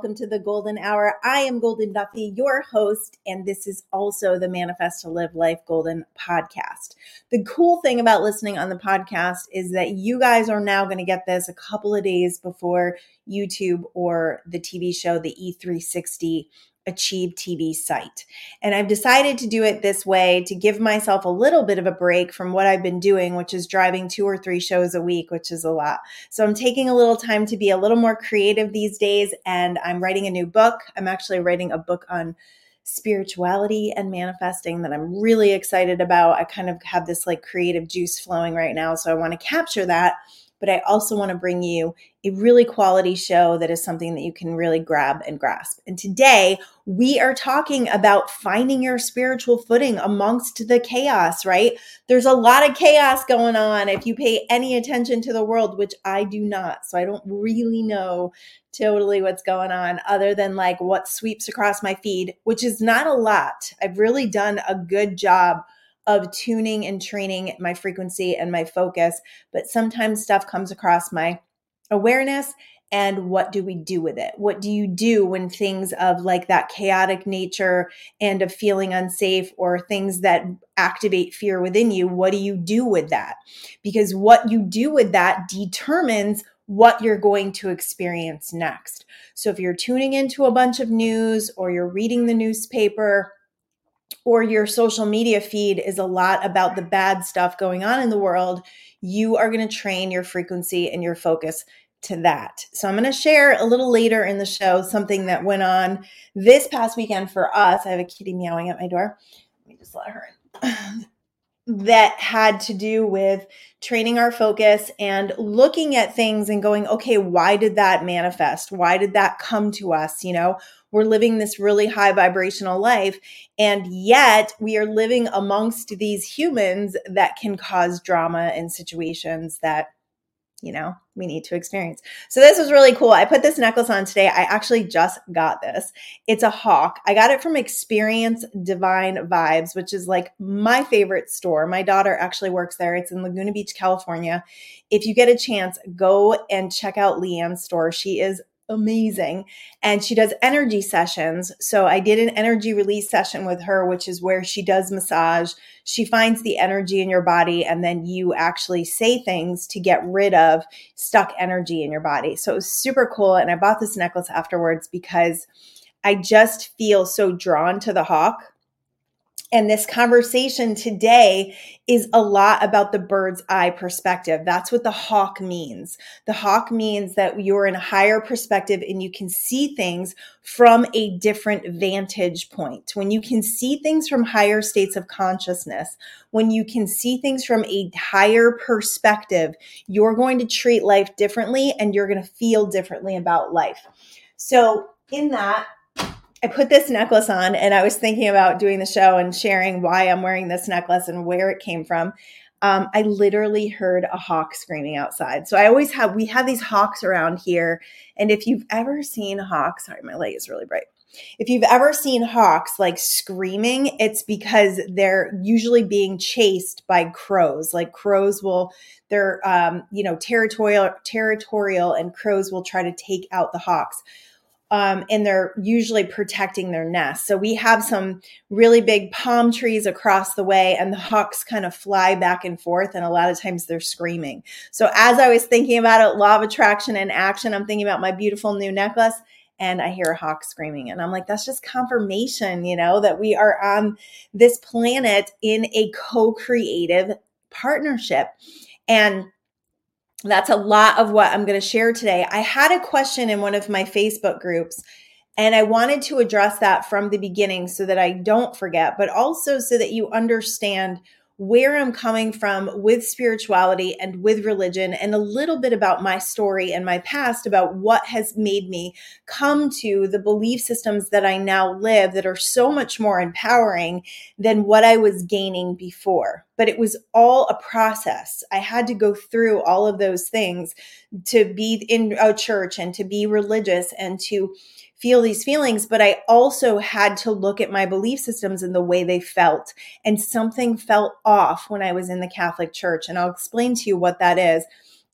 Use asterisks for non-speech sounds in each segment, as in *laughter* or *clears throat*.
welcome to the Golden Hour. I am Goldyn Duffy, your host, and this is also the Manifest to Live Life Golden podcast. The cool thing about listening on the podcast is that you guys are now going to get this a couple of days before YouTube or the TV show, the E360 Achieve TV site. And I've decided to do it this way to give myself a little bit of a break from what I've been doing, which is driving two or three shows a week, which is a lot. So I'm taking a little time to be a little more creative these days. And I'm writing a new book. I'm actually writing a book on spirituality and manifesting that I'm really excited about. I kind of have this like creative juice flowing right now. So I want to capture that but I also want to bring you a really quality show that is something that you can really grab and grasp. And today we are talking about finding your spiritual footing amongst the chaos, right? There's a lot of chaos going on if you pay any attention to the world, which I do not. So I don't really know totally what's going on other than like what sweeps across my feed, which is not a lot. I've really done a good job of tuning and training my frequency and my focus. But sometimes stuff comes across my awareness. And what do we do with it? What do you do when things of like that chaotic nature and of feeling unsafe or things that activate fear within you? What do you do with that? Because what you do with that determines what you're going to experience next. So if you're tuning into a bunch of news or you're reading the newspaper, or your social media feed is a lot about the bad stuff going on in the world, you are going to train your frequency and your focus to that. So I'm going to share a little later in the show something that went on this past weekend for us. I have a kitty meowing at my door. Let me just let her in. *clears throat* that had to do with training our focus and looking at things and going, okay, why did that manifest? Why did that come to us? You know, we're living this really high vibrational life. And yet we are living amongst these humans that can cause drama in situations that, you know, we need to experience. So this was really cool. I put this necklace on today. I actually just got this. It's a hawk. I got it from Experience Divine Vibes, which is like my favorite store. My daughter actually works there. It's in Laguna Beach, California. If you get a chance, go and check out Leanne's store. She is amazing. And she does energy sessions. So I did an energy release session with her, which is where she does massage. She finds the energy in your body, and then you actually say things to get rid of stuck energy in your body. So it was super cool. And I bought this necklace afterwards because I just feel so drawn to the hawk and this conversation today is a lot about the bird's eye perspective. That's what the hawk means. The hawk means that you're in a higher perspective and you can see things from a different vantage point. When you can see things from higher states of consciousness, when you can see things from a higher perspective, you're going to treat life differently and you're going to feel differently about life. So, in that, I put this necklace on and I was thinking about doing the show and sharing why I'm wearing this necklace and where it came from. Um, I literally heard a hawk screaming outside. So I always have, we have these hawks around here. And if you've ever seen hawks, sorry, my light is really bright. If you've ever seen hawks like screaming, it's because they're usually being chased by crows. Like crows will, they're, um, you know, territorial, territorial, and crows will try to take out the hawks um, and they're usually protecting their nest. So we have some really big palm trees across the way, and the hawks kind of fly back and forth, and a lot of times they're screaming. So as I was thinking about it, law of attraction and action, I'm thinking about my beautiful new necklace. And I hear a hawk screaming, and I'm like, that's just confirmation, you know, that we are on this planet in a co creative partnership. And that's a lot of what I'm going to share today. I had a question in one of my Facebook groups, and I wanted to address that from the beginning so that I don't forget, but also so that you understand where I'm coming from with spirituality and with religion, and a little bit about my story and my past about what has made me come to the belief systems that I now live that are so much more empowering than what I was gaining before. But it was all a process. I had to go through all of those things to be in a church and to be religious and to feel these feelings, but I also had to look at my belief systems and the way they felt. And something felt off when I was in the Catholic Church. And I'll explain to you what that is.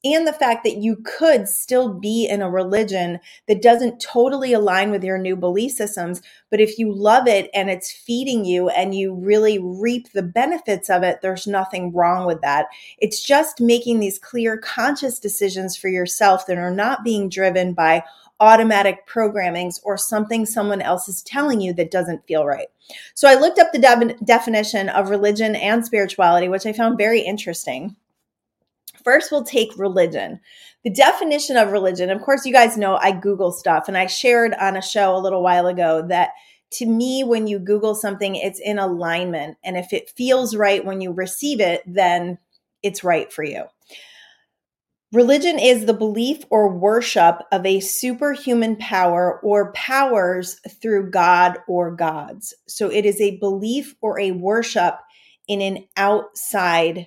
and the fact that you could still be in a religion that doesn't totally align with your new belief systems. But if you love it and it's feeding you and you really reap the benefits of it, there's nothing wrong with that. It's just making these clear, conscious decisions for yourself that are not being driven by automatic programmings or something someone else is telling you that doesn't feel right. So I looked up the de- definition of religion and spirituality, which I found very interesting. First, we'll take religion. The definition of religion, of course, you guys know I Google stuff, and I shared on a show a little while ago that to me, when you Google something, it's in alignment. And if it feels right when you receive it, then it's right for you. Religion is the belief or worship of a superhuman power or powers through God or gods. So it is a belief or a worship in an outside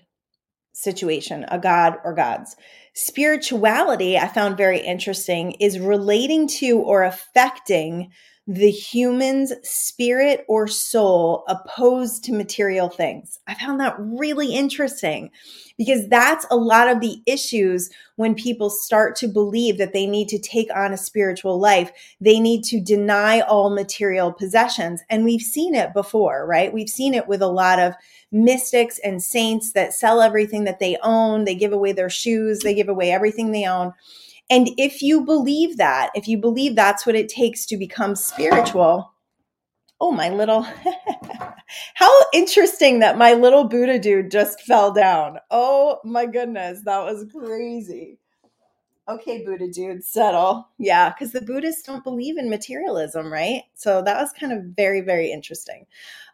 situation, a god or gods. Spirituality, I found very interesting, is relating to or affecting the human's spirit or soul opposed to material things. I found that really interesting because that's a lot of the issues when people start to believe that they need to take on a spiritual life. They need to deny all material possessions. And we've seen it before, right? We've seen it with a lot of mystics and saints that sell everything that they own. They give away their shoes, they give away everything they own and if you believe that, if you believe that's what it takes to become spiritual, oh, my little, *laughs* how interesting that my little Buddha dude just fell down. Oh my goodness, that was crazy. Okay, Buddha dude, settle. Yeah, because the Buddhists don't believe in materialism, right? So that was kind of very, very interesting.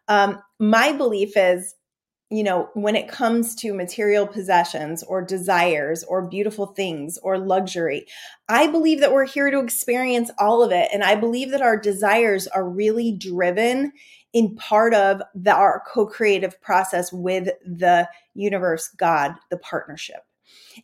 Um, my belief is you know, when it comes to material possessions or desires or beautiful things or luxury, I believe that we're here to experience all of it. And I believe that our desires are really driven in part of the, our co creative process with the universe, God, the partnership.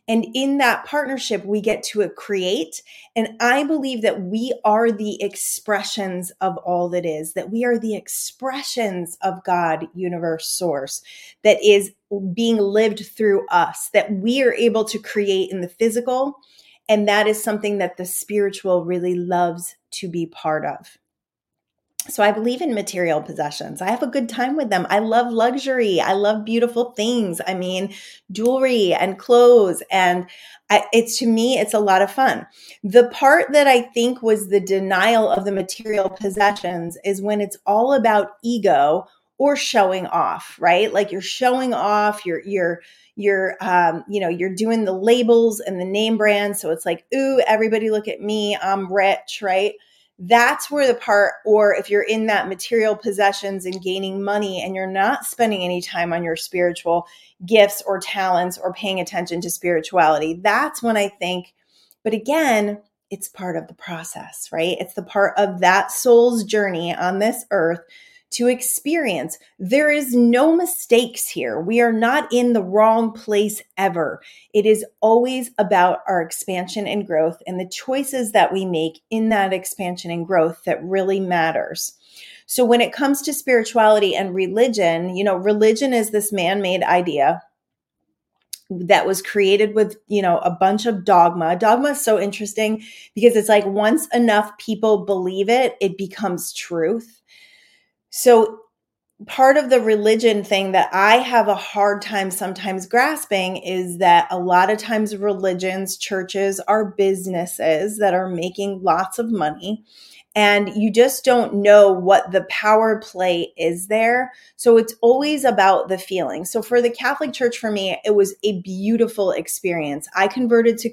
And in that partnership, we get to create. And I believe that we are the expressions of all that is, that we are the expressions of God, universe, source, that is being lived through us, that we are able to create in the physical. And that is something that the spiritual really loves to be part of. So I believe in material possessions. I have a good time with them. I love luxury. I love beautiful things. I mean, jewelry and clothes and I, it's to me it's a lot of fun. The part that I think was the denial of the material possessions is when it's all about ego or showing off, right? Like you're showing off, you're you're you're um, you know, you're doing the labels and the name brands so it's like, "Ooh, everybody look at me. I'm rich," right? That's where the part or if you're in that material possessions and gaining money and you're not spending any time on your spiritual gifts or talents or paying attention to spirituality that's when i think but again it's part of the process right? It's the part of that soul's journey on this earth to experience. There is no mistakes here. We are not in the wrong place ever. It is always about our expansion and growth and the choices that we make in that expansion and growth that really matters. So when it comes to spirituality and religion, you know, religion is this man-made idea that was created with you know a bunch of dogma dogma is so interesting because it's like once enough people believe it it becomes truth so, part of the religion thing that I have a hard time sometimes grasping is that a lot of times religions, churches are businesses that are making lots of money. And you just don't know what the power play is there. So it's always about the feeling. So for the Catholic Church, for me, it was a beautiful experience. I converted to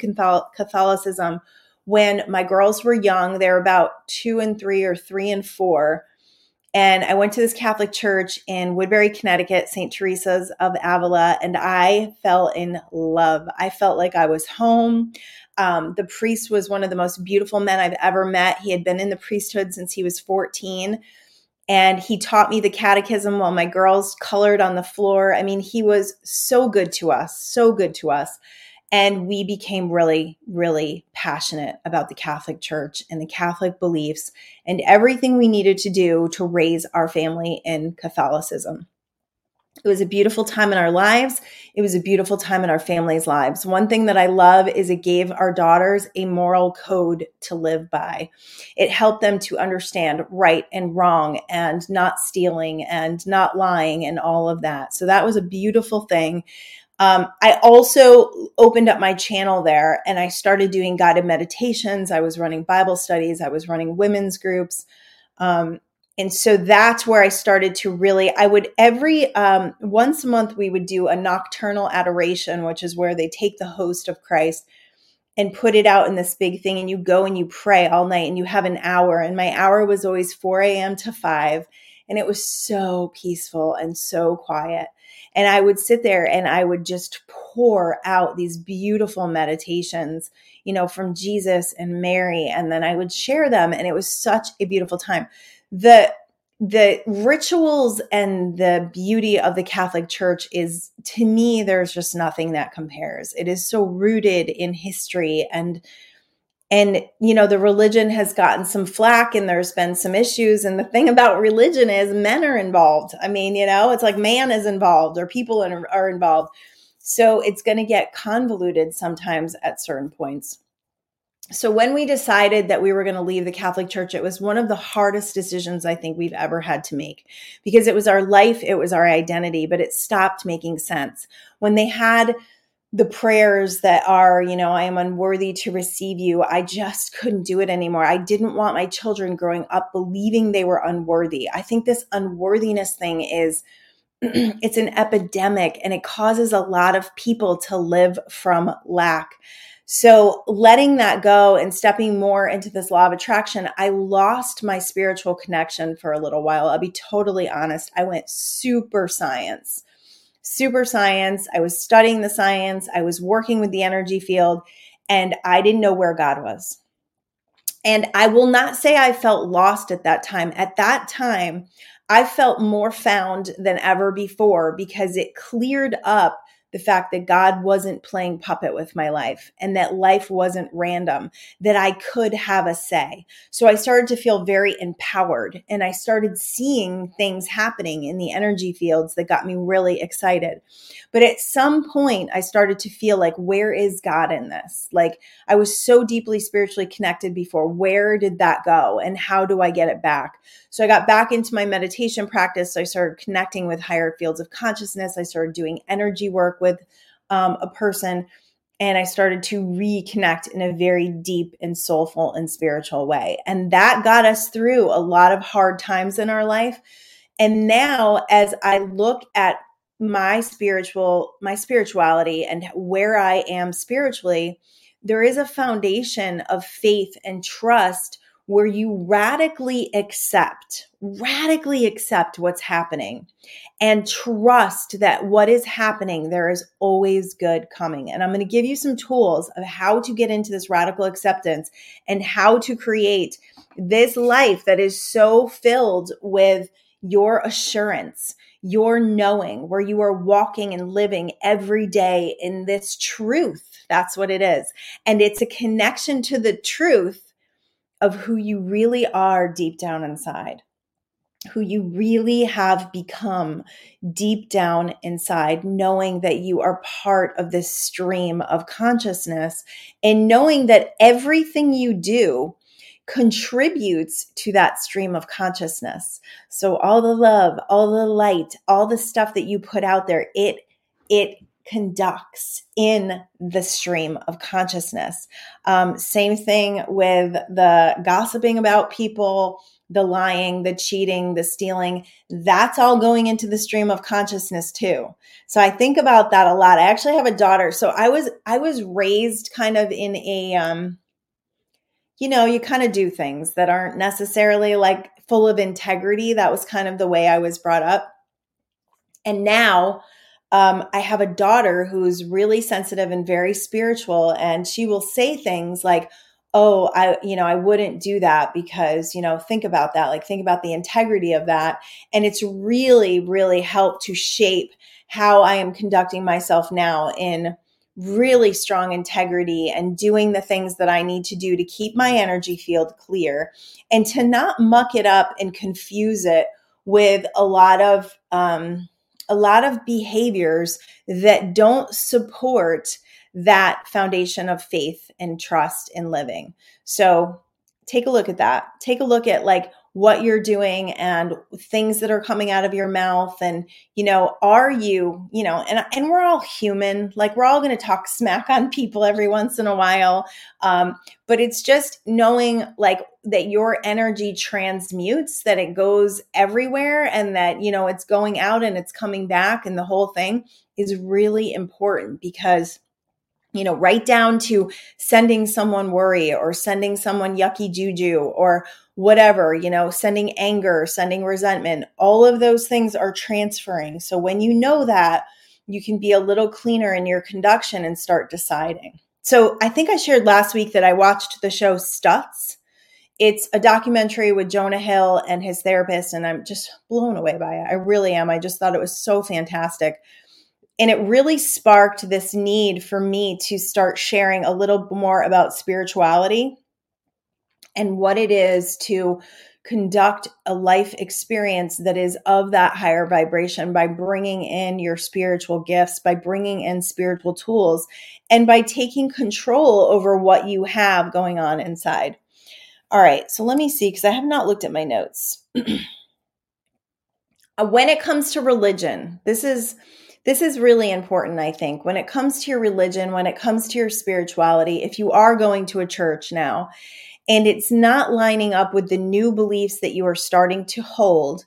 Catholicism when my girls were young. They're about two and three or three and four and I went to this Catholic church in Woodbury, Connecticut, St. Teresa's of Avila, and I fell in love. I felt like I was home. Um, the priest was one of the most beautiful men I've ever met. He had been in the priesthood since he was 14. And he taught me the catechism while my girls colored on the floor. I mean, he was so good to us, so good to us. And we became really, really passionate about the Catholic Church and the Catholic beliefs and everything we needed to do to raise our family in Catholicism. It was a beautiful time in our lives. It was a beautiful time in our families' lives. One thing that I love is it gave our daughters a moral code to live by. It helped them to understand right and wrong and not stealing and not lying and all of that. So that was a beautiful thing. Um, I also opened up my channel there and I started doing guided meditations. I was running Bible studies, I was running women's groups. Um, and so that's where I started to really, I would every um, once a month, we would do a nocturnal adoration, which is where they take the host of Christ and put it out in this big thing. And you go and you pray all night and you have an hour. And my hour was always 4 a.m. to 5. And it was so peaceful and so quiet. And I would sit there and I would just pour out these beautiful meditations, you know, from Jesus and Mary. And then I would share them. And it was such a beautiful time the the rituals and the beauty of the Catholic Church is to me there's just nothing that compares. It is so rooted in history and and you know the religion has gotten some flack and there's been some issues and the thing about religion is men are involved. I mean, you know, it's like man is involved or people are involved. So it's going to get convoluted sometimes at certain points so when we decided that we were going to leave the Catholic Church, it was one of the hardest decisions I think we've ever had to make because it was our life, it was our identity, but it stopped making sense. When they had the prayers that are, you know, I am unworthy to receive you, I just couldn't do it anymore. I didn't want my children growing up believing they were unworthy. I think this unworthiness thing is *clears throat* it's an epidemic and it causes a lot of people to live from lack. So letting that go and stepping more into this law of attraction, I lost my spiritual connection for a little while. I'll be totally honest. I went super science, super science. I was studying the science, I was working with the energy field, and I didn't know where God was. And I will not say I felt lost at that time. At that time, I felt more found than ever before because it cleared up the fact that God wasn't playing puppet with my life and that life wasn't random, that I could have a say. So I started to feel very empowered and I started seeing things happening in the energy fields that got me really excited. But at some point, I started to feel like, where is God in this? Like I was so deeply spiritually connected before. Where did that go? And how do I get it back? So I got back into my meditation practice. So I started connecting with higher fields of consciousness. I started doing energy work with um, a person. And I started to reconnect in a very deep and soulful and spiritual way. And that got us through a lot of hard times in our life. And now, as I look at my spiritual my spirituality and where I am spiritually, there is a foundation of faith and trust where you radically accept, radically accept what's happening and trust that what is happening, there is always good coming. And I'm going to give you some tools of how to get into this radical acceptance and how to create this life that is so filled with your assurance, your knowing, where you are walking and living every day in this truth. That's what it is. And it's a connection to the truth of who you really are deep down inside, who you really have become deep down inside, knowing that you are part of this stream of consciousness and knowing that everything you do contributes to that stream of consciousness. So all the love, all the light, all the stuff that you put out there, it it conducts in the stream of consciousness. Um, same thing with the gossiping about people, the lying, the cheating, the stealing. That's all going into the stream of consciousness too. So I think about that a lot. I actually have a daughter. So I was I was raised kind of in a um, you know, you kind of do things that aren't necessarily like full of integrity. That was kind of the way I was brought up. And now um, I have a daughter who's really sensitive and very spiritual, and she will say things like, oh i you know i wouldn't do that because you know think about that like think about the integrity of that. And it's really really helped to shape how i am conducting myself now in really strong integrity and doing the things that i need to do to keep my energy field clear and to not muck it up and confuse it with a lot of um a lot of behaviors that don't support that foundation of faith and trust in living. So take a look at that. Take a look at like what you're doing and things that are coming out of your mouth and you know are you you know and and we're all human like we're all going to talk smack on people every once in a while um, but it's just knowing like that your energy transmutes that it goes everywhere and that you know it's going out and it's coming back and the whole thing is really important because you know, right down to sending someone worry or sending someone yucky juju or whatever, you know, sending anger, sending resentment, all of those things are transferring. So when you know that, you can be a little cleaner in your conduction and start deciding. So I think I shared last week that I watched the show Stutz. It's a documentary with Jonah Hill and his therapist, and I'm just blown away by it. I really am. I just thought it was so fantastic and it really sparked this need for me to start sharing a little more about spirituality and what it is to conduct a life experience that is of that higher vibration by bringing in your spiritual gifts, by bringing in spiritual tools, and by taking control over what you have going on inside. All right, so let me see because I have not looked at my notes. *clears throat* Uh, when it comes to religion, this is this is really important, I think. When it comes to your religion, when it comes to your spirituality, if you are going to a church now and it's not lining up with the new beliefs that you are starting to hold,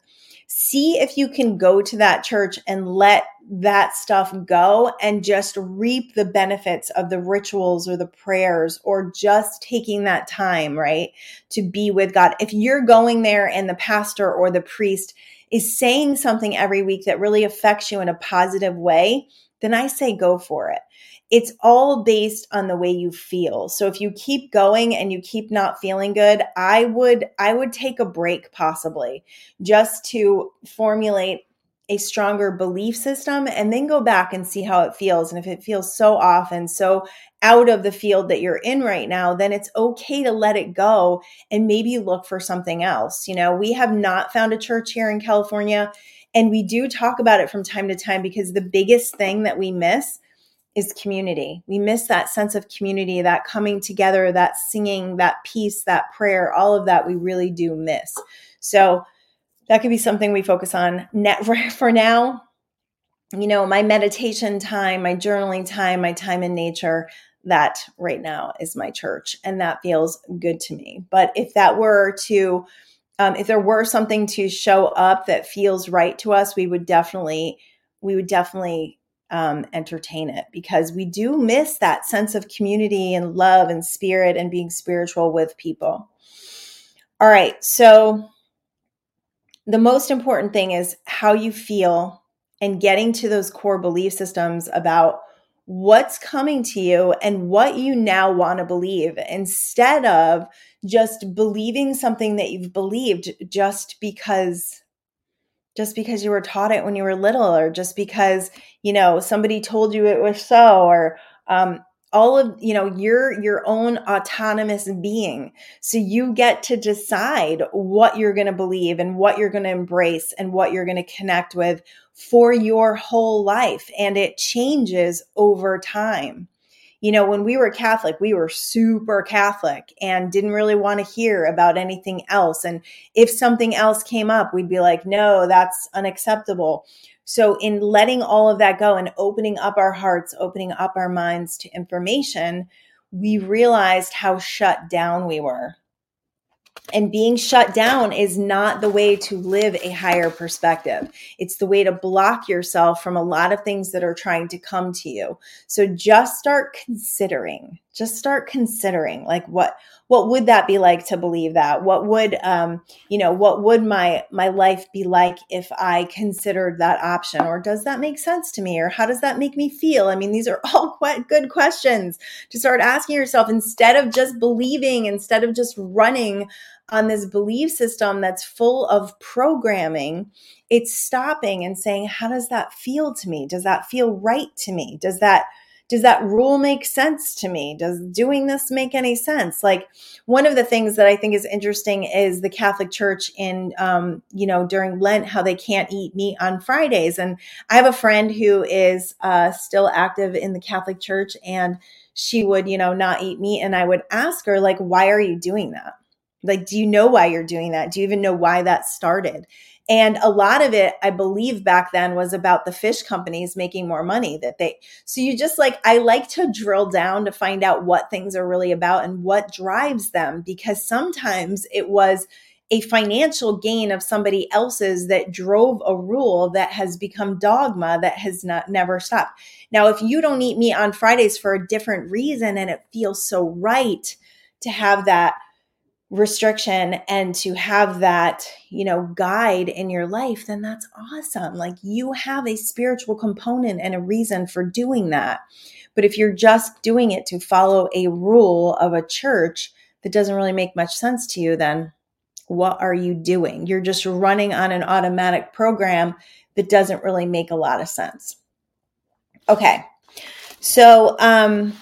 see if you can go to that church and let that stuff go and just reap the benefits of the rituals or the prayers or just taking that time, right, to be with God. If you're going there and the pastor or the priest is saying something every week that really affects you in a positive way, then I say go for it. It's all based on the way you feel. So if you keep going and you keep not feeling good, I would I would take a break possibly just to formulate a stronger belief system and then go back and see how it feels. And if it feels so off and so out of the field that you're in right now, then it's okay to let it go and maybe look for something else. You know, we have not found a church here in California and we do talk about it from time to time because the biggest thing that we miss is community. We miss that sense of community, that coming together, that singing, that peace, that prayer, all of that we really do miss. So, that could be something we focus on net *laughs* for now. You know my meditation time my journaling time my time in nature that right now is my church and that feels good to me. But if that were to um, if there were something to show up that feels right to us we would definitely we would definitely um, entertain it because we do miss that sense of community and love and spirit and being spiritual with people. All right so the most important thing is how you feel and getting to those core belief systems about what's coming to you and what you now want to believe instead of just believing something that you've believed just because just because you were taught it when you were little or just because you know somebody told you it was so or um, all of you know you're your own autonomous being. So you get to decide what you're going to believe and what you're going to embrace and what you're going to connect with for your whole life and it changes over time. You know when we were catholic we were super catholic and didn't really want to hear about anything else. And if something else came up we'd be like no that's unacceptable so, in letting all of that go and opening up our hearts, opening up our minds to information, we realized how shut down we were. And being shut down is not the way to live a higher perspective. It's the way to block yourself from a lot of things that are trying to come to you. So just start considering, just start considering like what what would that be like to believe that? What would um you know what would my my life be like if i considered that option? Or does that make sense to me? Or how does that make me feel? I mean these are *laughs* all quite good questions to start asking yourself instead of just believing instead of just running on this belief system that's full of programming. It's stopping and saying how does that feel to me? Does that feel right to me? Does that does that rule make sense to me? Does doing this make any sense? Like one of the things that I think is interesting is the Catholic Church in, um, you know, during Lent, how they can't eat meat on Fridays. And I have a friend who is uh, still active in the Catholic Church and she would, you know, not eat meat. And I would ask her, like, why are you doing that? Like, do you know why you're doing that? Do you even know why that started? And a lot of it, I believe back then was about the fish companies making more money that they, so you just like, I like to drill down to find out what things are really about and what drives them because sometimes it was a financial gain of somebody else's that drove a rule that has become dogma that has not never stopped. Now, if you don't eat meat on Fridays for a different reason and it feels so right to have that restriction and to have that, you know, guide in your life, then that's awesome. Like you have a spiritual component and a reason for doing that. But if you're just doing it to follow a rule of a church that doesn't really make much sense to you, then what are you doing? You're just running on an automatic program that doesn't really make a lot of sense. Okay. So, um,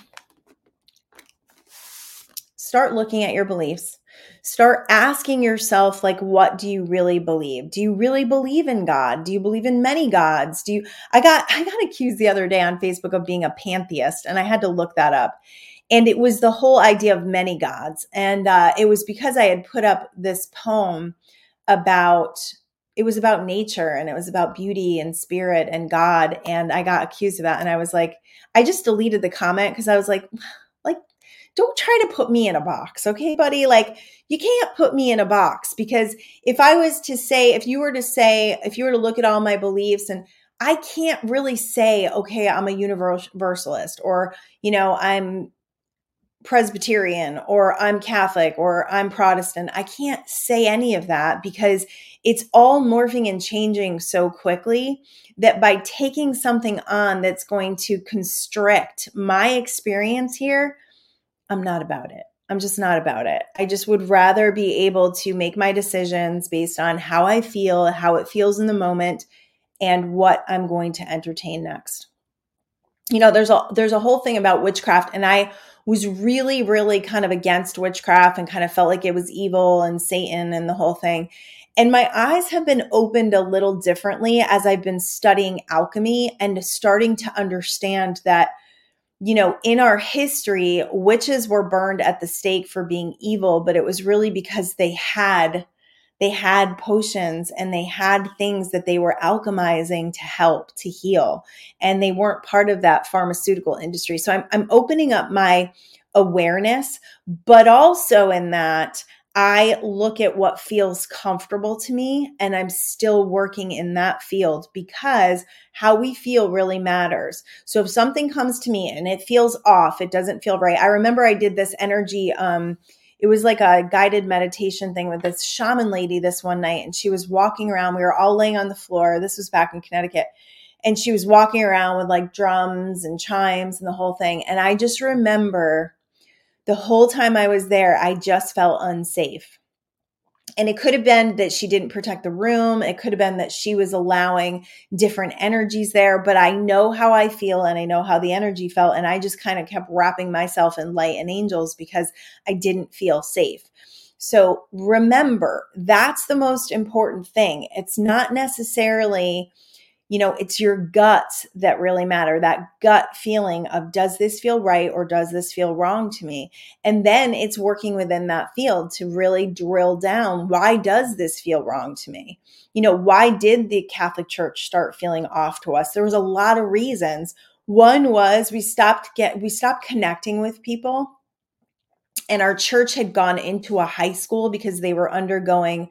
start looking at your beliefs start asking yourself like what do you really believe? Do you really believe in god? Do you believe in many gods? Do you i got *laughs* i got accused the other day on facebook of being a pantheist and i had to look that up. And it was the whole idea of many gods. And uh, it was because i had put up this poem about it was about nature and it was about beauty and spirit and god and i got accused of that and i was like i just deleted the comment because i was like *sighs* like don't try to put me in a box, okay, buddy? Like, you can't put me in a box because if I was to say, if you were to say, if you were to look at all my beliefs and I can't really say, okay, I'm a universalist or, you know, I'm Presbyterian or I'm Catholic or I'm Protestant. I can't say any of that because it's all morphing and changing so quickly that by taking something on that's going to constrict my experience here, I'm not about it. I'm just not about it. I just would rather be able to make my decisions based on how I feel, how it feels in the moment, and what I'm going to entertain next. You know, there's a there's a whole thing about witchcraft and I was really really kind of against witchcraft and kind of felt like it was evil and Satan and the whole thing. And my eyes have been opened a little differently as I've been studying alchemy and starting to understand that you know, in our history, witches were burned at the stake for being evil, but it was really because they had they had potions and they had things that they were alchemizing to help to heal and they weren't part of that pharmaceutical industry. So i'm, I'm opening up my awareness but also in that I look at what feels comfortable to me and I'm still working in that field because how we feel really matters. So if something comes to me and it feels off, it doesn't feel right. I remember I did this energy um it was like a guided meditation thing with this shaman lady this one night and she was walking around. We were all laying on the floor. This was back in Connecticut. And she was walking around with like drums and chimes and the whole thing. And I just remember the whole time I was there, I just felt unsafe. And it could have been that she didn't protect the room. It could have been that she was allowing different energies there. But I know how I feel and I know how the energy felt. And I just kind of kept wrapping myself in light and angels because I didn't feel safe. So remember, that's the most important thing. It's not necessarily you know, it's your guts that really matter. That gut feeling of does this feel right or does this feel wrong to me? And then it's working within that field to really drill down why does this feel wrong to me? You know, why did the Catholic Church start feeling off to us? There was a lot of reasons. One was we stopped get we stopped connecting with people and our church had gone into a high school because they were undergoing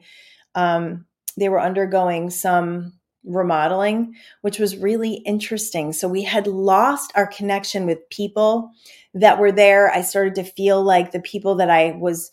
um, they were undergoing some remodeling, which was really interesting. So we had lost our connection with people that were there. I started to feel like the people that I was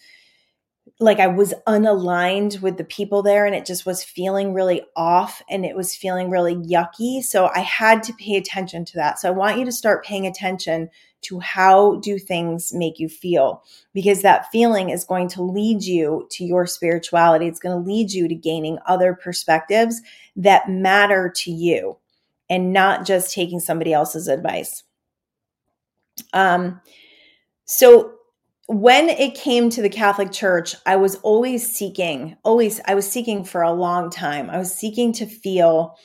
like I was unaligned with the people there and it just was feeling really off and it was feeling really yucky. So I had to pay attention to that. So I want you to start paying attention to how do things make you feel because that feeling is going to lead you to your spirituality. It's going to lead you to gaining other perspectives that matter to you and not just taking somebody else's advice. Um, so when it came to the Catholic Church, I was always seeking, always, I was seeking for a long time. I was seeking to feel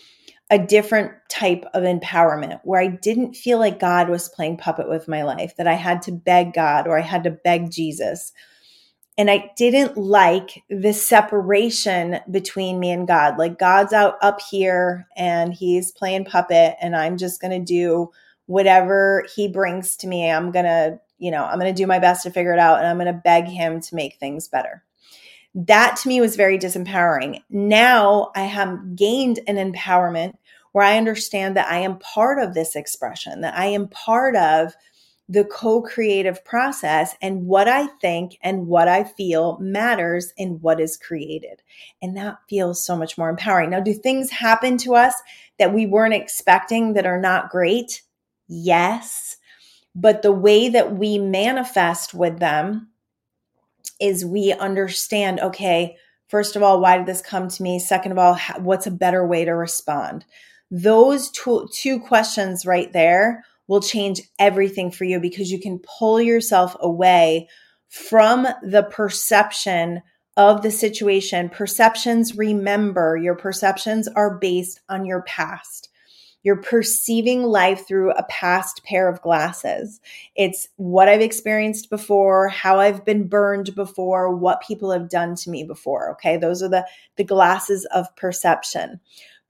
a different type of empowerment where I didn't feel like God was playing puppet with my life, that I had to beg God or I had to beg Jesus. And I didn't like the separation between me and God. Like God's out up here and he's playing puppet, and I'm just going to do whatever he brings to me. I'm going to you know, I'm going to do my best to figure it out and I'm going to beg him to make things better. That to me was very disempowering. Now I have gained an empowerment where I understand that I am part of this expression, that I am part of the co creative process, and what I think and what I feel matters in what is created. And that feels so much more empowering. Now, do things happen to us that we weren't expecting that are not great? Yes. But the way that we manifest with them is we understand, okay, first of all, why did this come to me? Second of all, what's a better way to respond? Those two, two questions right there will change everything for you because you can pull yourself away from the perception of the situation. Perceptions, remember, your perceptions are based on your past. You're perceiving life through a past pair of glasses. It's what I've experienced before, how I've been burned before, what people have done to me before. Okay. Those are the, the glasses of perception.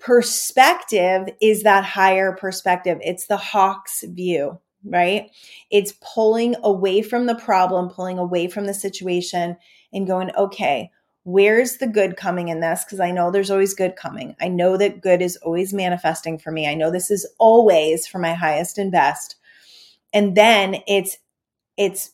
Perspective is that higher perspective. It's the hawk's view, right? It's pulling away from the problem, pulling away from the situation and going, okay, where's the good coming in this? Because I know there's always good coming. I know that good is always manifesting for me. I know this is always for my highest and best. And then it's it's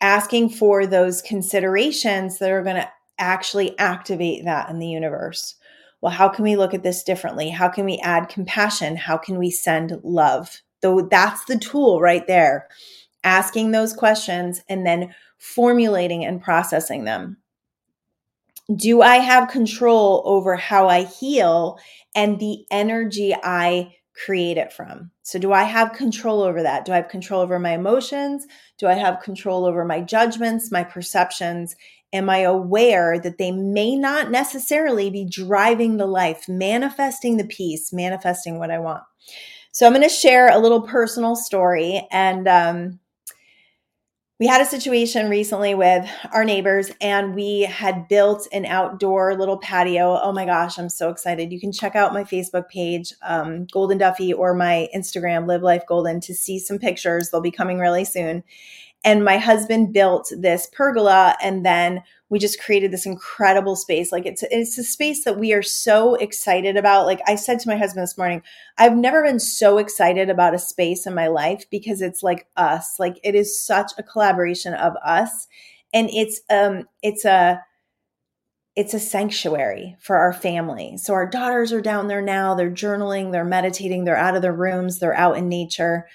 asking for those considerations that are going to actually activate that in the universe. Well, how can we look at this differently? How can we add compassion? How can we send love? Though that's the tool right there. Asking those questions and then formulating and processing them do I have control over how I heal and the energy I create it from? So, do I have control over that? Do I have control over my emotions? Do I have control over my judgments, my perceptions? Am I aware that they may not necessarily be driving the life, manifesting the peace, manifesting what I want? So, I'm going to share a little personal story and, um, we had a situation recently with our neighbors and we had built an outdoor little patio. Oh my gosh, I'm so excited. You can check out my Facebook page, um, Goldyn Duffy, or my Instagram, Live Life Golden, to see some pictures. They'll be coming really soon. And my husband built this pergola and then we just created this incredible space. Like it's it's a space that we are so excited about. Like I said to my husband this morning, I've never been so excited about a space in my life because it's like us. Like it is such a collaboration of us and it's um it's a it's a sanctuary for our family. So our daughters are down there now, they're journaling, they're meditating, they're out of their rooms, they're out in nature.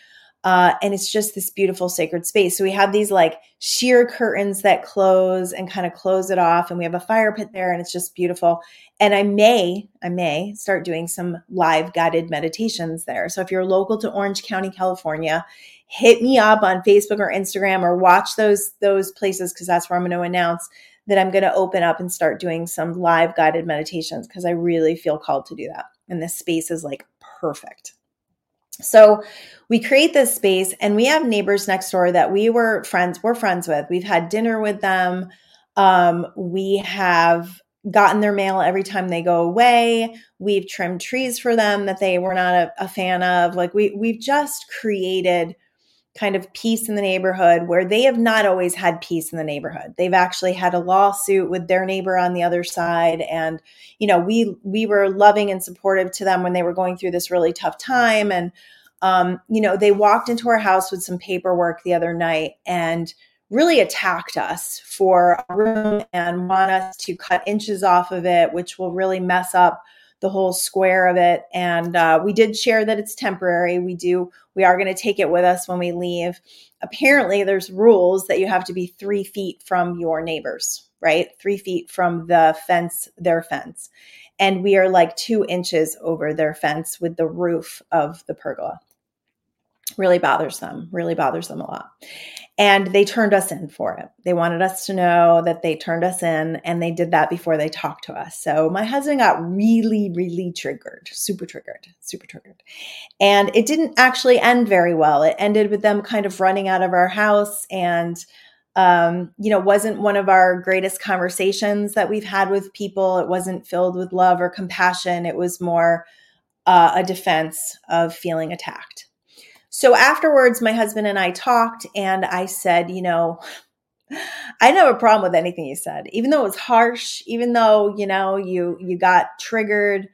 Uh, and it's just this beautiful sacred space. So we have these like sheer curtains that close and kind of close it off, and we have a fire pit there, and it's just beautiful. And I may, I may start doing some live guided meditations there. So if you're local to Orange County, California, hit me up on Facebook or Instagram or watch those those places because that's where I'm going to announce that I'm going to open up and start doing some live guided meditations because I really feel called to do that. And this space is like perfect. So we create this space and we have neighbors next door that we were friends, we're friends with. We've had dinner with them. Um, we have gotten their mail every time they go away. We've trimmed trees for them that they were not a, a fan of. Like we we've just created kind of peace in the neighborhood where they have not always had peace in the neighborhood. They've actually had a lawsuit with their neighbor on the other side and you know, we we were loving and supportive to them when they were going through this really tough time and um, you know, they walked into our house with some paperwork the other night and really attacked us for a room and want us to cut inches off of it, which will really mess up the whole square of it. And uh, we did share that it's temporary. We do, we are going to take it with us when we leave. Apparently, there's rules that you have to be three feet from your neighbors, right? Three feet from the fence, their fence. And we are like two inches over their fence with the roof of the pergola. Really bothers them, really bothers them a lot. And they turned us in for it. They wanted us to know that they turned us in, and they did that before they talked to us. So my husband got really, really triggered, super triggered, super triggered. And it didn't actually end very well. It ended with them kind of running out of our house and um, you know, wasn't one of our greatest conversations that we've had with people. It wasn't filled with love or compassion. It was more uh, a defense of feeling attacked. So afterwards, my husband and I talked, and I said, you know, I didn't have a problem with anything you said, even though it was harsh, even though you know you you got triggered.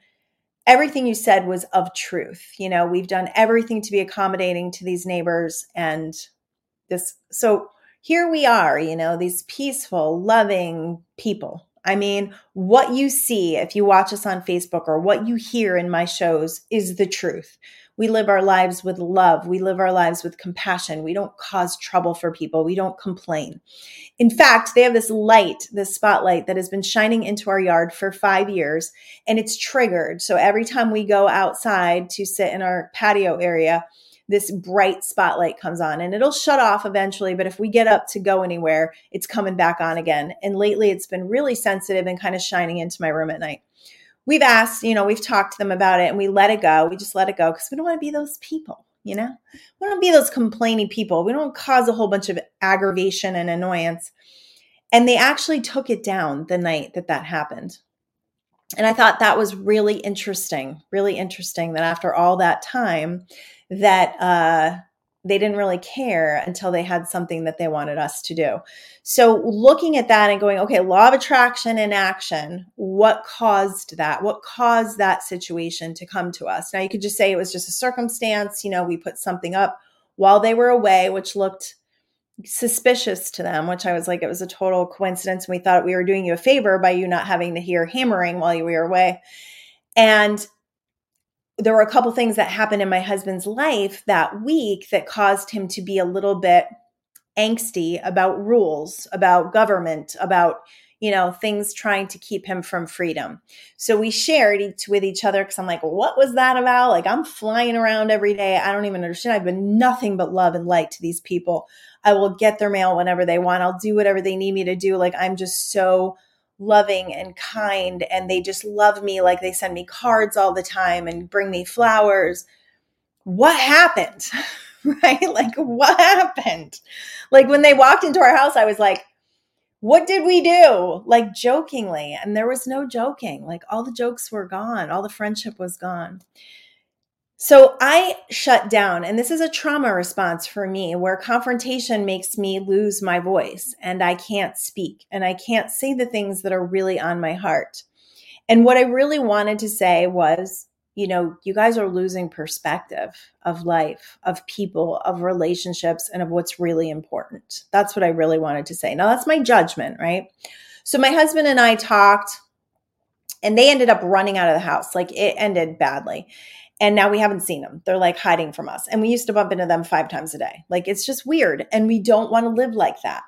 Everything you said was of truth. You know, we've done everything to be accommodating to these neighbors, and this. So here we are. You know, these peaceful, loving people. I mean, what you see if you watch us on Facebook or what you hear in my shows is the truth. We live our lives with love. We live our lives with compassion. We don't cause trouble for people. We don't complain. In fact, they have this light, this spotlight that has been shining into our yard for five years and it's triggered. So every time we go outside to sit in our patio area, this bright spotlight comes on and it'll shut off eventually. But if we get up to go anywhere, it's coming back on again. And lately it's been really sensitive and kind of shining into my room at night we've asked, you know, we've talked to them about it and we let it go. We just let it go because we don't want to be those people, you know? We don't be those complaining people. We don't cause a whole bunch of aggravation and annoyance. And they actually took it down the night that that happened. And I thought that was really interesting, really interesting that after all that time, that uh, they didn't really care until they had something that they wanted us to do. So, looking at that and going, okay, law of attraction in action, what caused that? What caused that situation to come to us? Now, you could just say it was just a circumstance. You know, we put something up while they were away, which looked suspicious to them, which I was like, it was a total coincidence. And we thought we were doing you a favor by you not having to hear hammering while you were away. And there were a couple things that happened in my husband's life that week that caused him to be a little bit angsty about rules, about government, about you know things trying to keep him from freedom. So we shared each with each other because I'm like, what was that about? Like I'm flying around every day. I don't even understand. I've been nothing but love and light to these people. I will get their mail whenever they want. I'll do whatever they need me to do. Like I'm just so loving and kind and they just love me like they send me cards all the time and bring me flowers. What happened? *laughs* Right? Like what happened? Like when they walked into our house i was like what did we do? Like jokingly and there was no joking. Like all the jokes were gone. All the friendship was gone so I shut down, and this is a trauma response for me where confrontation makes me lose my voice and I can't speak and I can't say the things that are really on my heart. And what I really wanted to say was, you know, you guys are losing perspective of life, of people, of relationships, and of what's really important. That's what I really wanted to say. Now, that's my judgment, right? So my husband and I talked, and they ended up running out of the house. Like it ended badly and now we haven't seen them. They're like hiding from us. And we used to bump into them five times a day. Like it's just weird. And we don't want to live like that.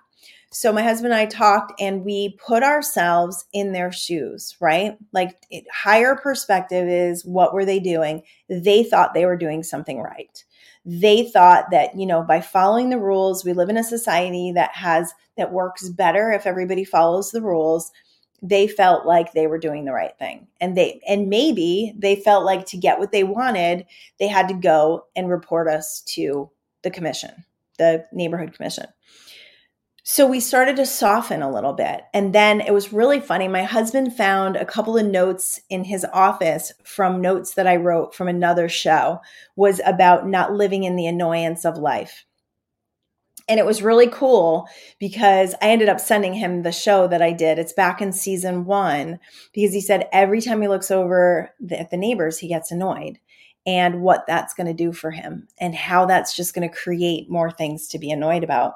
So my husband and I talked and we put ourselves in their shoes, right? Like it, higher perspective is what were they doing? They thought they were doing something right. They thought that, you know, by following the rules, we live in a society that has that works better if everybody follows the rules they felt like they were doing the right thing. And they and maybe they felt like to get what they wanted they had to go and report us to the commission the neighborhood commission. So we started to soften a little bit. And then it was really funny. My husband found a couple of notes in his office from notes that i wrote from another show was about not living in the annoyance of life and it was really cool because I ended up sending him the show that I did. It's back in season one because he said every time he looks over the, at the neighbors, he gets annoyed and what that's going to do for him and how that's just going to create more things to be annoyed about.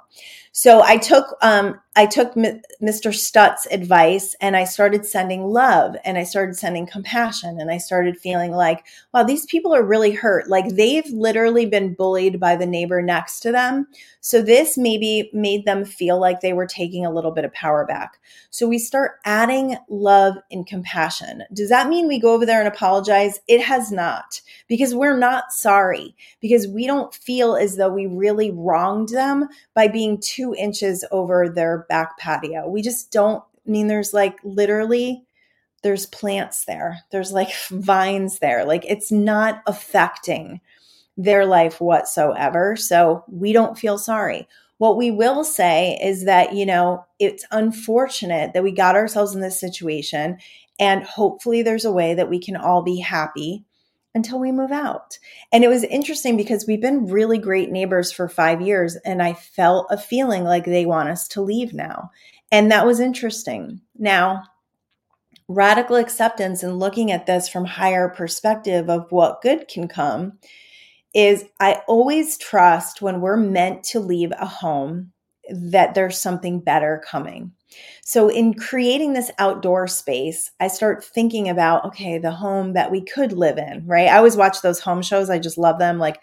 So I took um, I took M- Mr. Stutz's advice and I started sending love and I started sending compassion and I started feeling like, wow, these people are really hurt. Like they've literally been bullied by the neighbor next to them. So this maybe made them feel like they were taking a little bit of power back. So we start adding love and compassion. Does that mean we go over there and apologize? It has not because we're not sorry because we don't feel as though we really wronged them by being two inches over their back patio. We just don't I mean there's like literally there's plants there. There's like *laughs* vines there. Like it's not affecting their life whatsoever. So we don't feel sorry. What we will say is that, you know, it's unfortunate that we got ourselves in this situation. And hopefully there's a way that we can all be happy until we move out. And it was interesting because we've been really great neighbors for five years, and I felt a feeling like they want us to leave now. And that was interesting. Now, radical acceptance and looking at this from higher perspective of what good can come is I always trust when we're meant to leave a home that there's something better coming. So, in creating this outdoor space, I start thinking about okay, the home that we could live in, right? I always watch those home shows. I just love them, like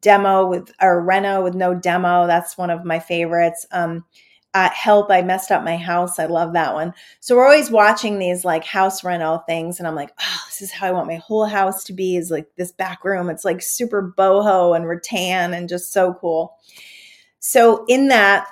demo with or reno with no demo. That's one of my favorites. Um, uh, help i messed up my house i love that one so we're always watching these like house rental things and i'm like oh this is how i want my whole house to be is like this back room it's like super boho and rattan and just so cool so in that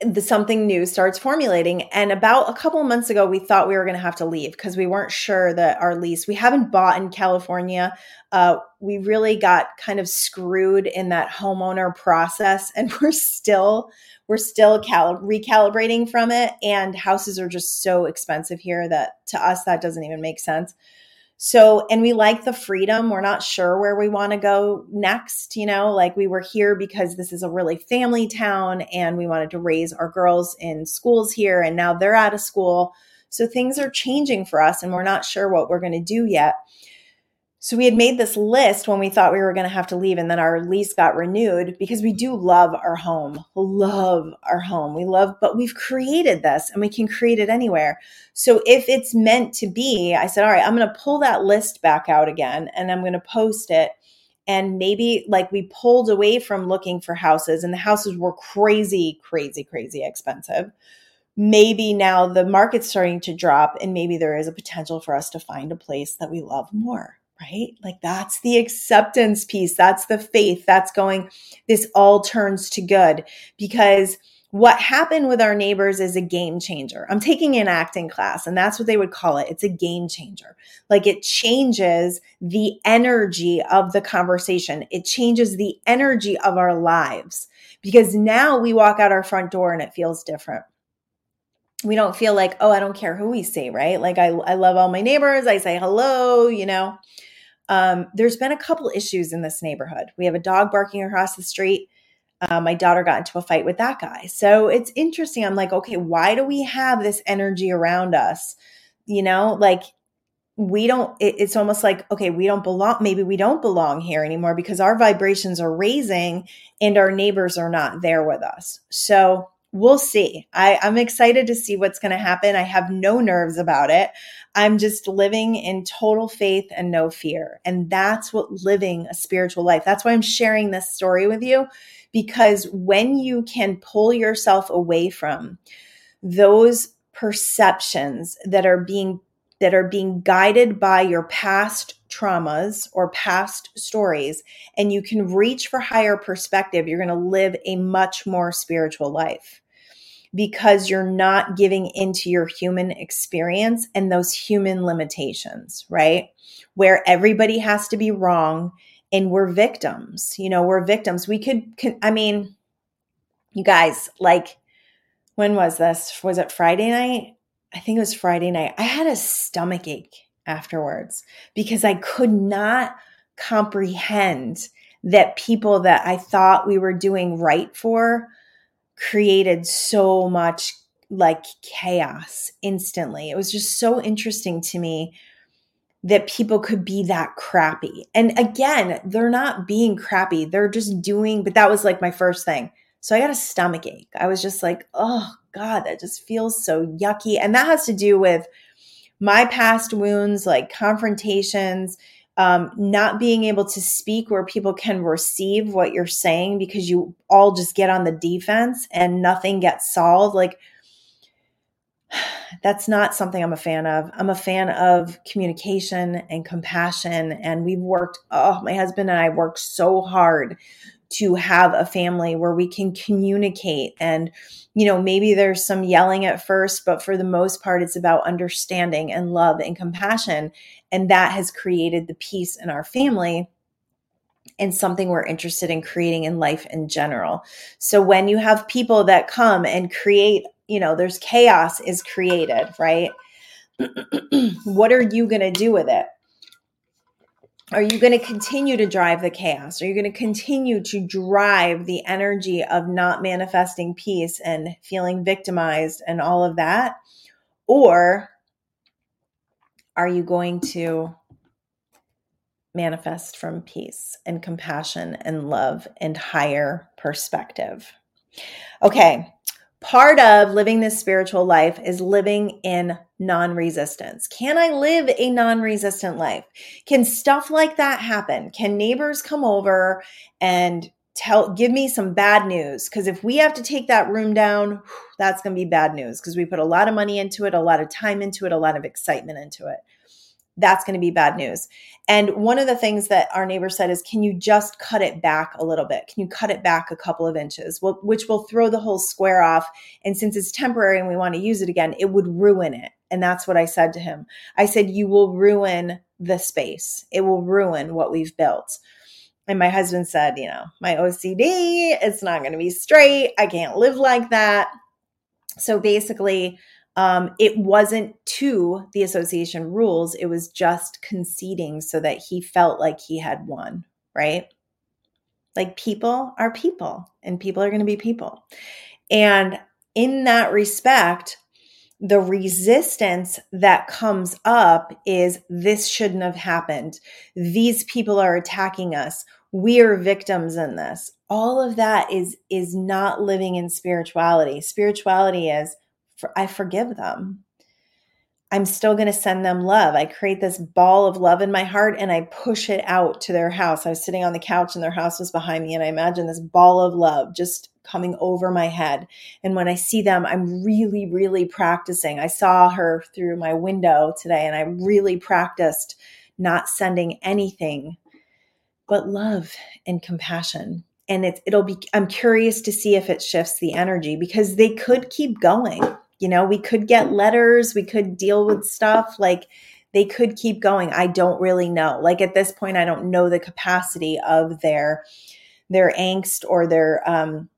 the something new starts formulating. And about a couple months ago we thought we were going to have to leave because we weren't sure that our lease we haven't bought in california uh, we really got kind of screwed in that homeowner process and *laughs* we're still we're still cal- recalibrating from it and houses are just so expensive here that to us that doesn't even make sense so, and we like the freedom. We're not sure where we want to go next. You know, like we were here because this is a really family town and we wanted to raise our girls in schools here. And now they're out of school. So things are changing for us and we're not sure what we're going to do yet. So we had made this list when we thought we were going to have to leave, and then our lease got renewed because we do love our home, love our home. We love, but we've created this and we can create it anywhere. So if it's meant to be, I said, all right, I'm going to pull that list back out again and I'm going to post it. And maybe like we pulled away from looking for houses, and the houses were crazy, crazy, crazy expensive maybe now the market's starting to drop and maybe there is a potential for us to find a place that we love more right? Like that's the acceptance piece. That's the faith. That's going, this all turns to good because what happened with our neighbors is a game changer. I'm taking an acting class and that's what they would call it. It's a game changer. Like it changes the energy of the conversation. It changes the energy of our lives because now we walk out our front door and it feels different we don't feel like, oh, I don't care who we see, right? Like I, I love all my neighbors. I say hello, you know. Um, there's been a couple issues in this neighborhood. We have a dog barking across the street. Uh, my daughter got into a fight with that guy. So it's interesting. I'm like, okay, why do we have this energy around us? You know, like we don't, it, it's almost like, okay, we don't belong. Maybe we don't belong here anymore because our vibrations are raising and our neighbors are not there with us. So we'll see. I, I'm excited to see what's going to happen. I have no nerves about it. I'm just living in total faith and no fear. And that's what living a spiritual life. That's why I'm sharing this story with you because when you can pull yourself away from those perceptions that are being that are being guided by your past traumas or past stories and you can reach for higher perspective you're going to live a much more spiritual life because you're not giving into your human experience and those human limitations, right? Where everybody has to be wrong and we're victims. You know, we're victims. We could, I mean, you guys, like, when was this? Was it Friday night? I think it was Friday night. I had a stomach ache afterwards because I could not comprehend that people that I thought we were doing right for created so much like chaos instantly. It was just so interesting to me that people could be that crappy. And again, they're not being crappy. They're just doing, but that was like my first thing. So I got a stomach ache. I was just like, oh God, that just feels so yucky. And that has to do with my past wounds, like confrontations, um, not being able to speak where people can receive what you're saying because you all just get on the defense and nothing gets solved. Like, *sighs* that's not something I'm a fan of. I'm a fan of communication and compassion. And we've worked, oh, my husband and I worked so hard to have a family where we can communicate. And you know maybe there's some yelling at first but for the most part it's about understanding and love and compassion. And that has created the peace in our family and something we're interested in creating in life in general. So when you have people that come and create you know there's chaos is created right? *clears throat* What are you going to do with it are you going to continue to drive the chaos? Are you going to continue to drive the energy of not manifesting peace and feeling victimized and all of that? Or are you going to manifest from peace and compassion and love and higher perspective? Okay, part of living this spiritual life is living in non resistance. Can I live a non resistant life? Can stuff like that happen? Can neighbors come over and tell give me some bad news because if we have to take that room down that's going to be bad news because we put a lot of money into it a lot of time into it a lot of excitement into it that's going to be bad news. And one of the things that our neighbor said is, can you just cut it back a little bit? Can you cut it back a couple of inches? Well, which will throw the whole square off. And since it's temporary and we want to use it again, it would ruin it. And that's what I said to him. I said, you will ruin the space. It will ruin what we've built. And my husband said, you know, my OCD, it's not going to be straight. I can't live like that. So basically, um, it wasn't to the association rules, it was just conceding so that he felt like he had won, right? Like people are people and people are going to be people. And in that respect, the resistance that comes up is this shouldn't have happened. These people are attacking us. We are victims in this. All of that is is not living in spirituality. Spirituality is I forgive them. I'm still going to send them love. I create this ball of love in my heart and I push it out to their house. I was sitting on the couch and their house was behind me, and I imagine this ball of love just coming over my head. And when I see them, I'm really, really practicing. I saw her through my window today and I really practiced not sending anything but love and compassion. And it, it'll be, I'm curious to see if it shifts the energy because they could keep going you know, we could get letters, we could deal with stuff like they could keep going. I don't really know. Like at this point I don't know the capacity of their their angst or their um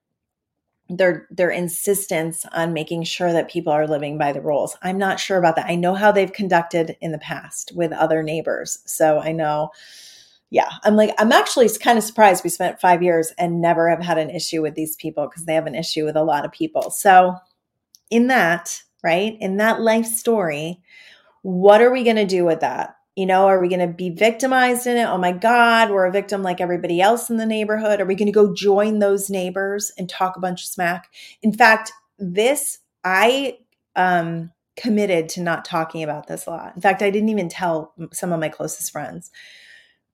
their their insistence on making sure that people are living by the rules. I'm not sure about that. I know how they've conducted in the past with other neighbors. So I know yeah, I'm like I'm actually kind of surprised we spent 5 years and never have had an issue with these people because they have an issue with a lot of people. So in that, right? In that life story, what are we going to do with that? You know, are we going to be victimized in it? Oh my God, we're a victim like everybody else in the neighborhood. Are we going to go join those neighbors and talk a bunch of smack? In fact, this, I um, committed to not talking about this a lot. In fact, I didn't even tell some of my closest friends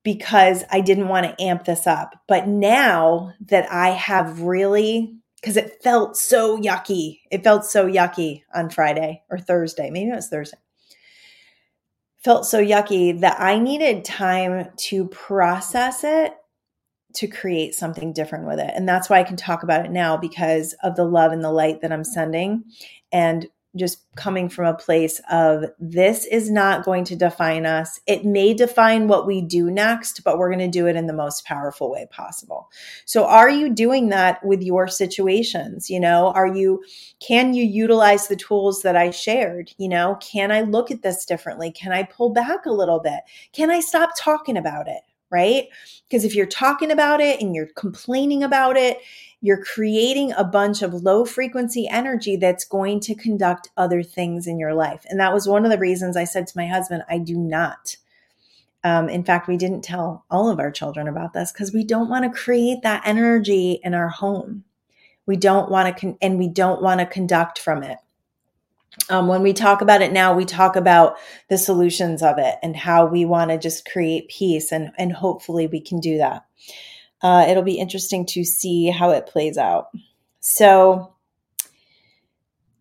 because I didn't want to amp this up. But now that I have really because it felt so yucky. It felt so yucky on Friday or Thursday. Maybe it was Thursday. Felt so yucky that I needed time to process it to create something different with it. And that's why I can talk about it now because of the love and the light that I'm sending and just coming from a place of this is not going to define us. It may define what we do next, but we're going to do it in the most powerful way possible. So are you doing that with your situations? You know, are you can you utilize the tools that I shared? You know, can I look at this differently? Can I pull back a little bit? Can I stop talking about it? Right? Because if you're talking about it and you're complaining about it, you're creating a bunch of low frequency energy that's going to conduct other things in your life. And that was one of the reasons I said to my husband, I do not. Um, in fact, we didn't tell all of our children about this because we don't want to create that energy in our home. We don't want to, con- and we don't want to conduct from it. Um, when we talk about it now, we talk about the solutions of it and how we want to just create peace, and and hopefully we can do that. Uh, it'll be interesting to see how it plays out. So,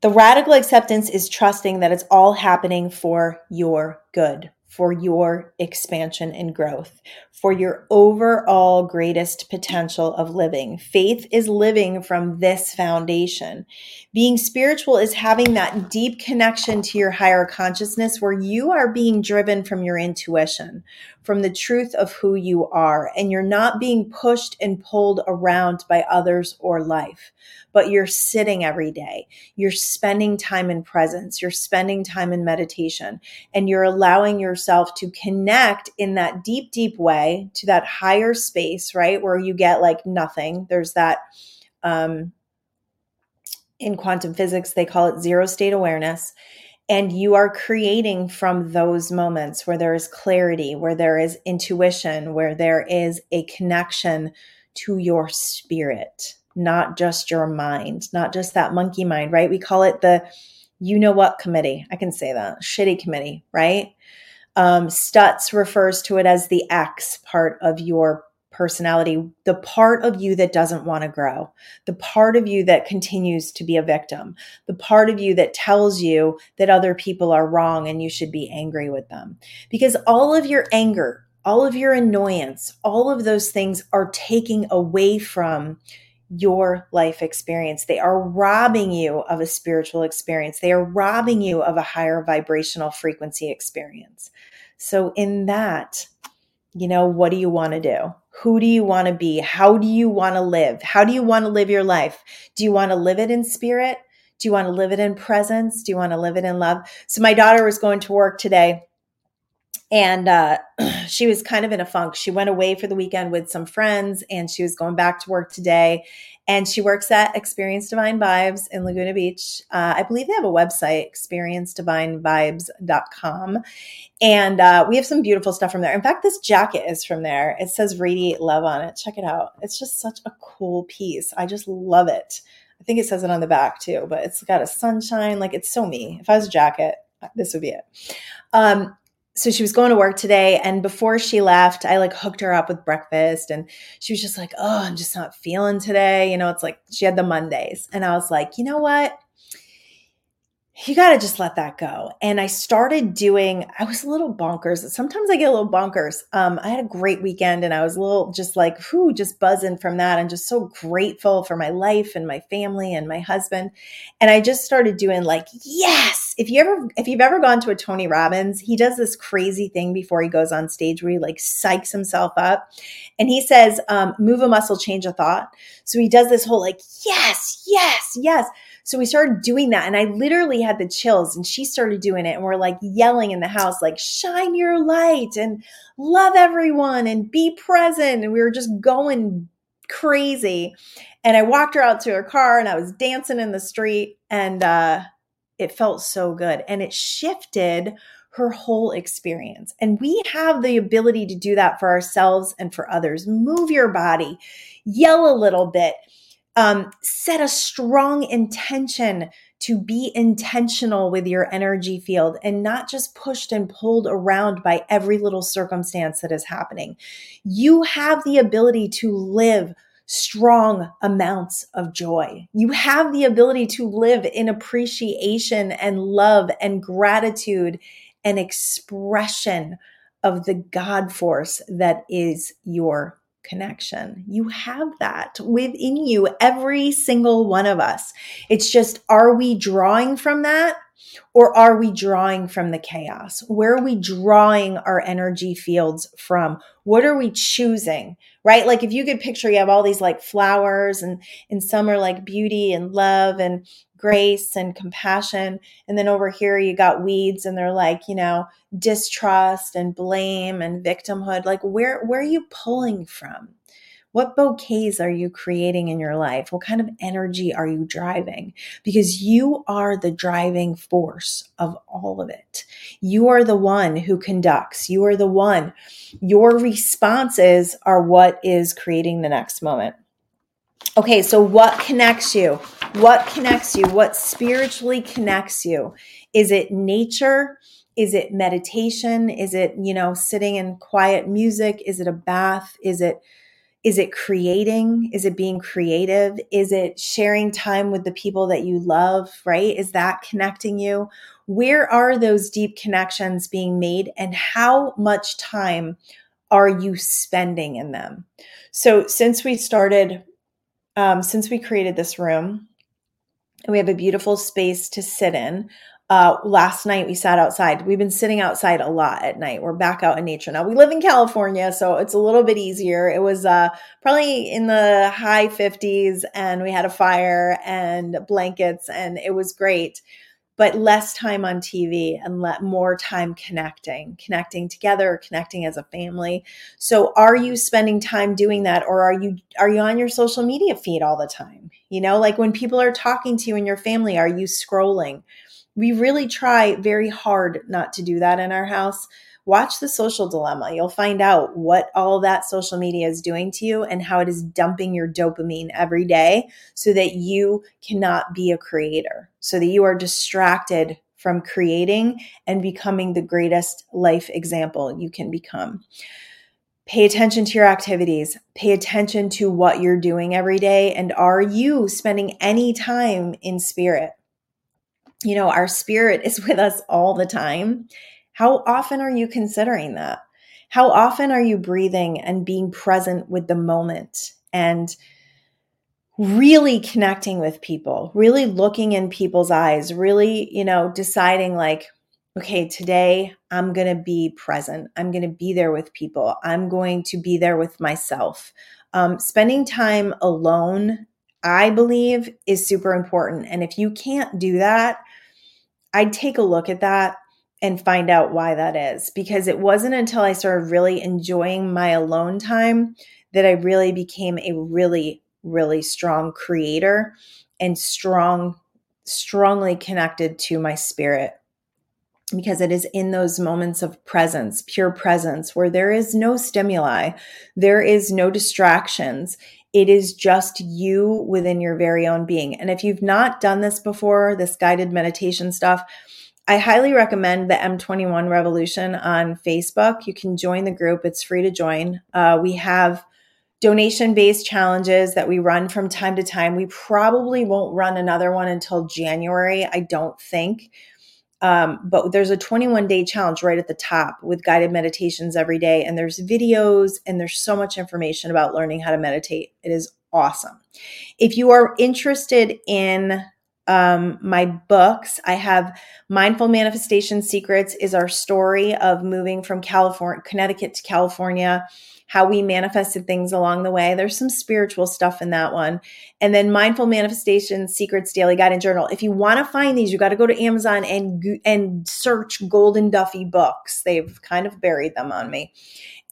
the radical acceptance is trusting that it's all happening for your good for your expansion and growth, for your overall greatest potential of living. Faith is living from this foundation. Being spiritual is having that deep connection to your higher consciousness where you are being driven from your intuition, from the truth of who you are, and you're not being pushed and pulled around by others or life but you're sitting every day. You're spending time in presence. You're spending time in meditation and you're allowing yourself to connect in that deep, deep way to that higher space, right? Where you get like nothing. There's that, um, in quantum physics, they call it zero state awareness. And you are creating from those moments where there is clarity, where there is intuition, where there is a connection to your spirit not just your mind, not just that monkey mind, right? We call it the you know what committee. I can say that shitty committee, right? Um, Stutz refers to it as the X part of your personality, the part of you that doesn't want to grow, the part of you that continues to be a victim, the part of you that tells you that other people are wrong and you should be angry with them. Because all of your anger, all of your annoyance, all of those things are taking away from your life experience. They are robbing you of a spiritual experience. They are robbing you of a higher vibrational frequency experience. So, in that, you know, what do you want to do? Who do you want to be? How do you want to live? How do you want to live your life? Do you want to live it in spirit? Do you want to live it in presence? Do you want to live it in love? So, my daughter was going to work today and uh, *clears throat* she was kind of in a funk. She went away for the weekend with some friends and she was going back to work today. And she works at Experience Divine Vibes in Laguna Beach. Uh, I believe they have a website, experiencedivinevibes.com. And uh, we have some beautiful stuff from there. In fact, this jacket is from there. It says Radiate Love on it. Check it out. It's just such a cool piece. I just love it. I think it says it on the back too, but it's got a sunshine. Like it's so me. If I was a jacket, this would be it. Um, so she was going to work today and before she left i like hooked her up with breakfast and she was just like oh i'm just not feeling today you know it's like she had the mondays and i was like you know what you got to just let that go. And I started doing, I was a little bonkers. Sometimes I get a little bonkers. Um, I had a great weekend and I was a little just like, whoo, just buzzing from that and just so grateful for my life and my family and my husband. And I just started doing like, yes. If you ever, if you've ever gone to a Tony Robbins, he does this crazy thing before he goes on stage where he like psychs himself up. And he says, um, move a muscle, change a thought. So he does this whole like, yes, yes, yes. So we started doing that. And I literally had the chills and she started doing it. And we're like yelling in the house, like, shine your light and love everyone and be present. And we were just going crazy. And I walked her out to her car and I was dancing in the street and uh, it felt so good. And it shifted her whole experience. And we have the ability to do that for ourselves and for others. Move your body, yell a little bit, um, set a strong intention to be intentional with your energy field and not just pushed and pulled around by every little circumstance that is happening. You have the ability to live strong amounts of joy. You have the ability to live in appreciation and love and gratitude and expression of the God force that is your connection. You have that within you, every single one of us. It's just, are we drawing from that? Or are we drawing from the chaos? Where are we drawing our energy fields from? What are we choosing? Right? Like if you could picture you have all these like flowers and and some are like beauty and love and grace and compassion. And then over here, you got weeds and they're like, you know, distrust and blame and victimhood. Like, where, where are you pulling from? What bouquets are you creating in your life? What kind of energy are you driving? Because you are the driving force of all of it. You are the one who conducts. You are the one. Your responses are what is creating the next moment. Okay, so what connects you? What connects you? What spiritually connects you? Is it nature? Is it meditation? Is it, you know, sitting in quiet music? Is it a bath? Is it is it creating? Is it being creative? Is it sharing time with the people that you love, right? Is that connecting you? Where are those deep connections being made and how much time are you spending in them? So, since we started, um, since we created this room, and we have a beautiful space to sit in, uh, last night we sat outside. We've been sitting outside a lot at night. We're back out in nature now. We live in California, so it's a little bit easier. It was uh, probably in the high 50s, and we had a fire and blankets, and it was great. But less time on TV and let more time connecting, connecting together, connecting as a family. So, are you spending time doing that, or are you are you on your social media feed all the time? You know, like when people are talking to you and your family, are you scrolling? We really try very hard not to do that in our house. Watch the social dilemma. You'll find out what all that social media is doing to you and how it is dumping your dopamine every day so that you cannot be a creator, so that you are distracted from creating and becoming the greatest life example you can become. Pay attention to your activities. Pay attention to what you're doing every day. And are you spending any time in spirit? You know, our spirit is with us all the time. How often are you considering that? How often are you breathing and being present with the moment and really connecting with people, really looking in people's eyes, really, you know, deciding like, okay, today I'm going to be present. I'm going to be there with people. I'm going to be there with myself. Um, spending time alone, I believe, is super important. And if you can't do that, I'd take a look at that and find out why that is because it wasn't until I started really enjoying my alone time that I really became a really, really strong creator and strong, strongly connected to my spirit. Because it is in those moments of presence, pure presence, where there is no stimuli, there is no distractions. It is just you within your very own being. And if you've not done this before, this guided meditation stuff, I highly recommend the M21 Revolution on Facebook. You can join the group, it's free to join. Uh, we have donation based challenges that we run from time to time. We probably won't run another one until January, I don't think. Um, but there's a 21 day challenge right at the top with guided meditations every day. And there's videos and there's so much information about learning how to meditate. It is awesome. If you are interested in um, my books, I have Mindful Manifestation Secrets is our story of moving from California, Connecticut to California how we manifested things along the way. There's some spiritual stuff in that one. And then Mindful Manifestation Secrets Daily Guide and Journal. If you want to find these, you got to go to Amazon and and search Goldyn Duffy books. They've kind of buried them on me.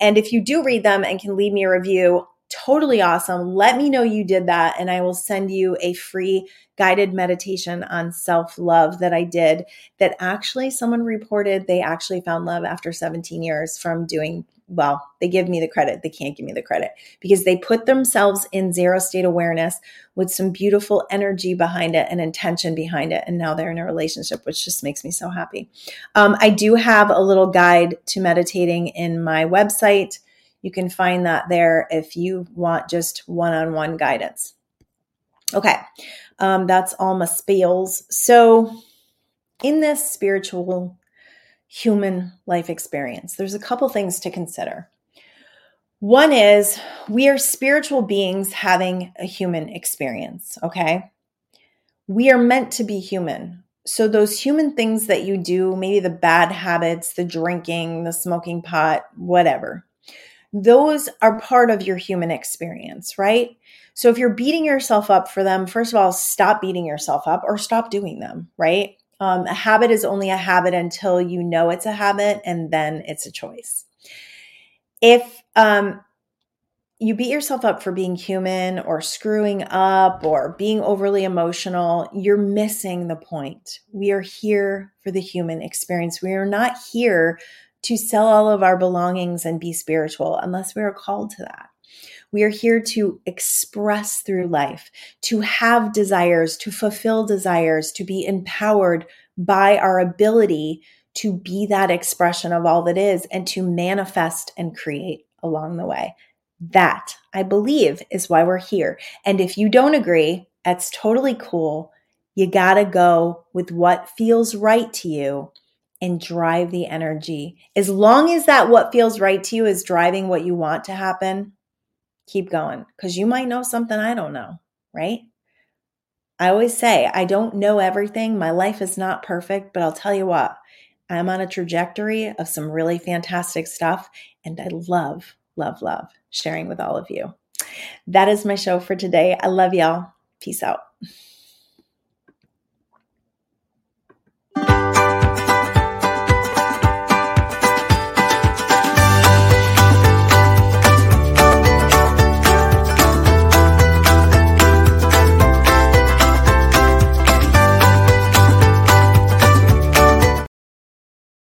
And if you do read them and can leave me a review, totally awesome. Let me know you did that, and I will send you a free guided meditation on self love that I did. That actually, someone reported they actually found love after 17 years from doing well, they give me the credit. They can't give me the credit because they put themselves in zero state awareness with some beautiful energy behind it and intention behind it. And now they're in a relationship, which just makes me so happy. Um, I do have a little guide to meditating in my website. You can find that there if you want just one on one guidance. Okay, um, that's all my spills. So, in this spiritual human life experience. There's a couple things to consider. One is we are spiritual beings having a human experience, okay? We are meant to be human. So, those human things that you do, maybe the bad habits, the drinking, the smoking pot, whatever, those are part of your human experience, right? So, if you're beating yourself up for them, first of all, stop beating yourself up or stop doing them, right? Um, a habit is only a habit until you know it's a habit, and then it's a choice. If um, you beat yourself up for being human or screwing up or being overly emotional, you're missing the point. We are here for the human experience. We are not here to sell all of our belongings and be spiritual unless we are called to that. We are here to express through life, to have desires, to fulfill desires, to be empowered by our ability to be that expression of all that is and to manifest and create along the way. That, I believe, is why we're here. And if you don't agree, that's totally cool. You got to go with what feels right to you and drive the energy. As long as that what feels right to you is driving what you want to happen, keep going because you might know something I don't know, right? I always say, I don't know everything. My life is not perfect, but I'll tell you what, I'm on a trajectory of some really fantastic stuff. And I love, love, love sharing with all of you. That is my show for today. I love y'all. Peace out.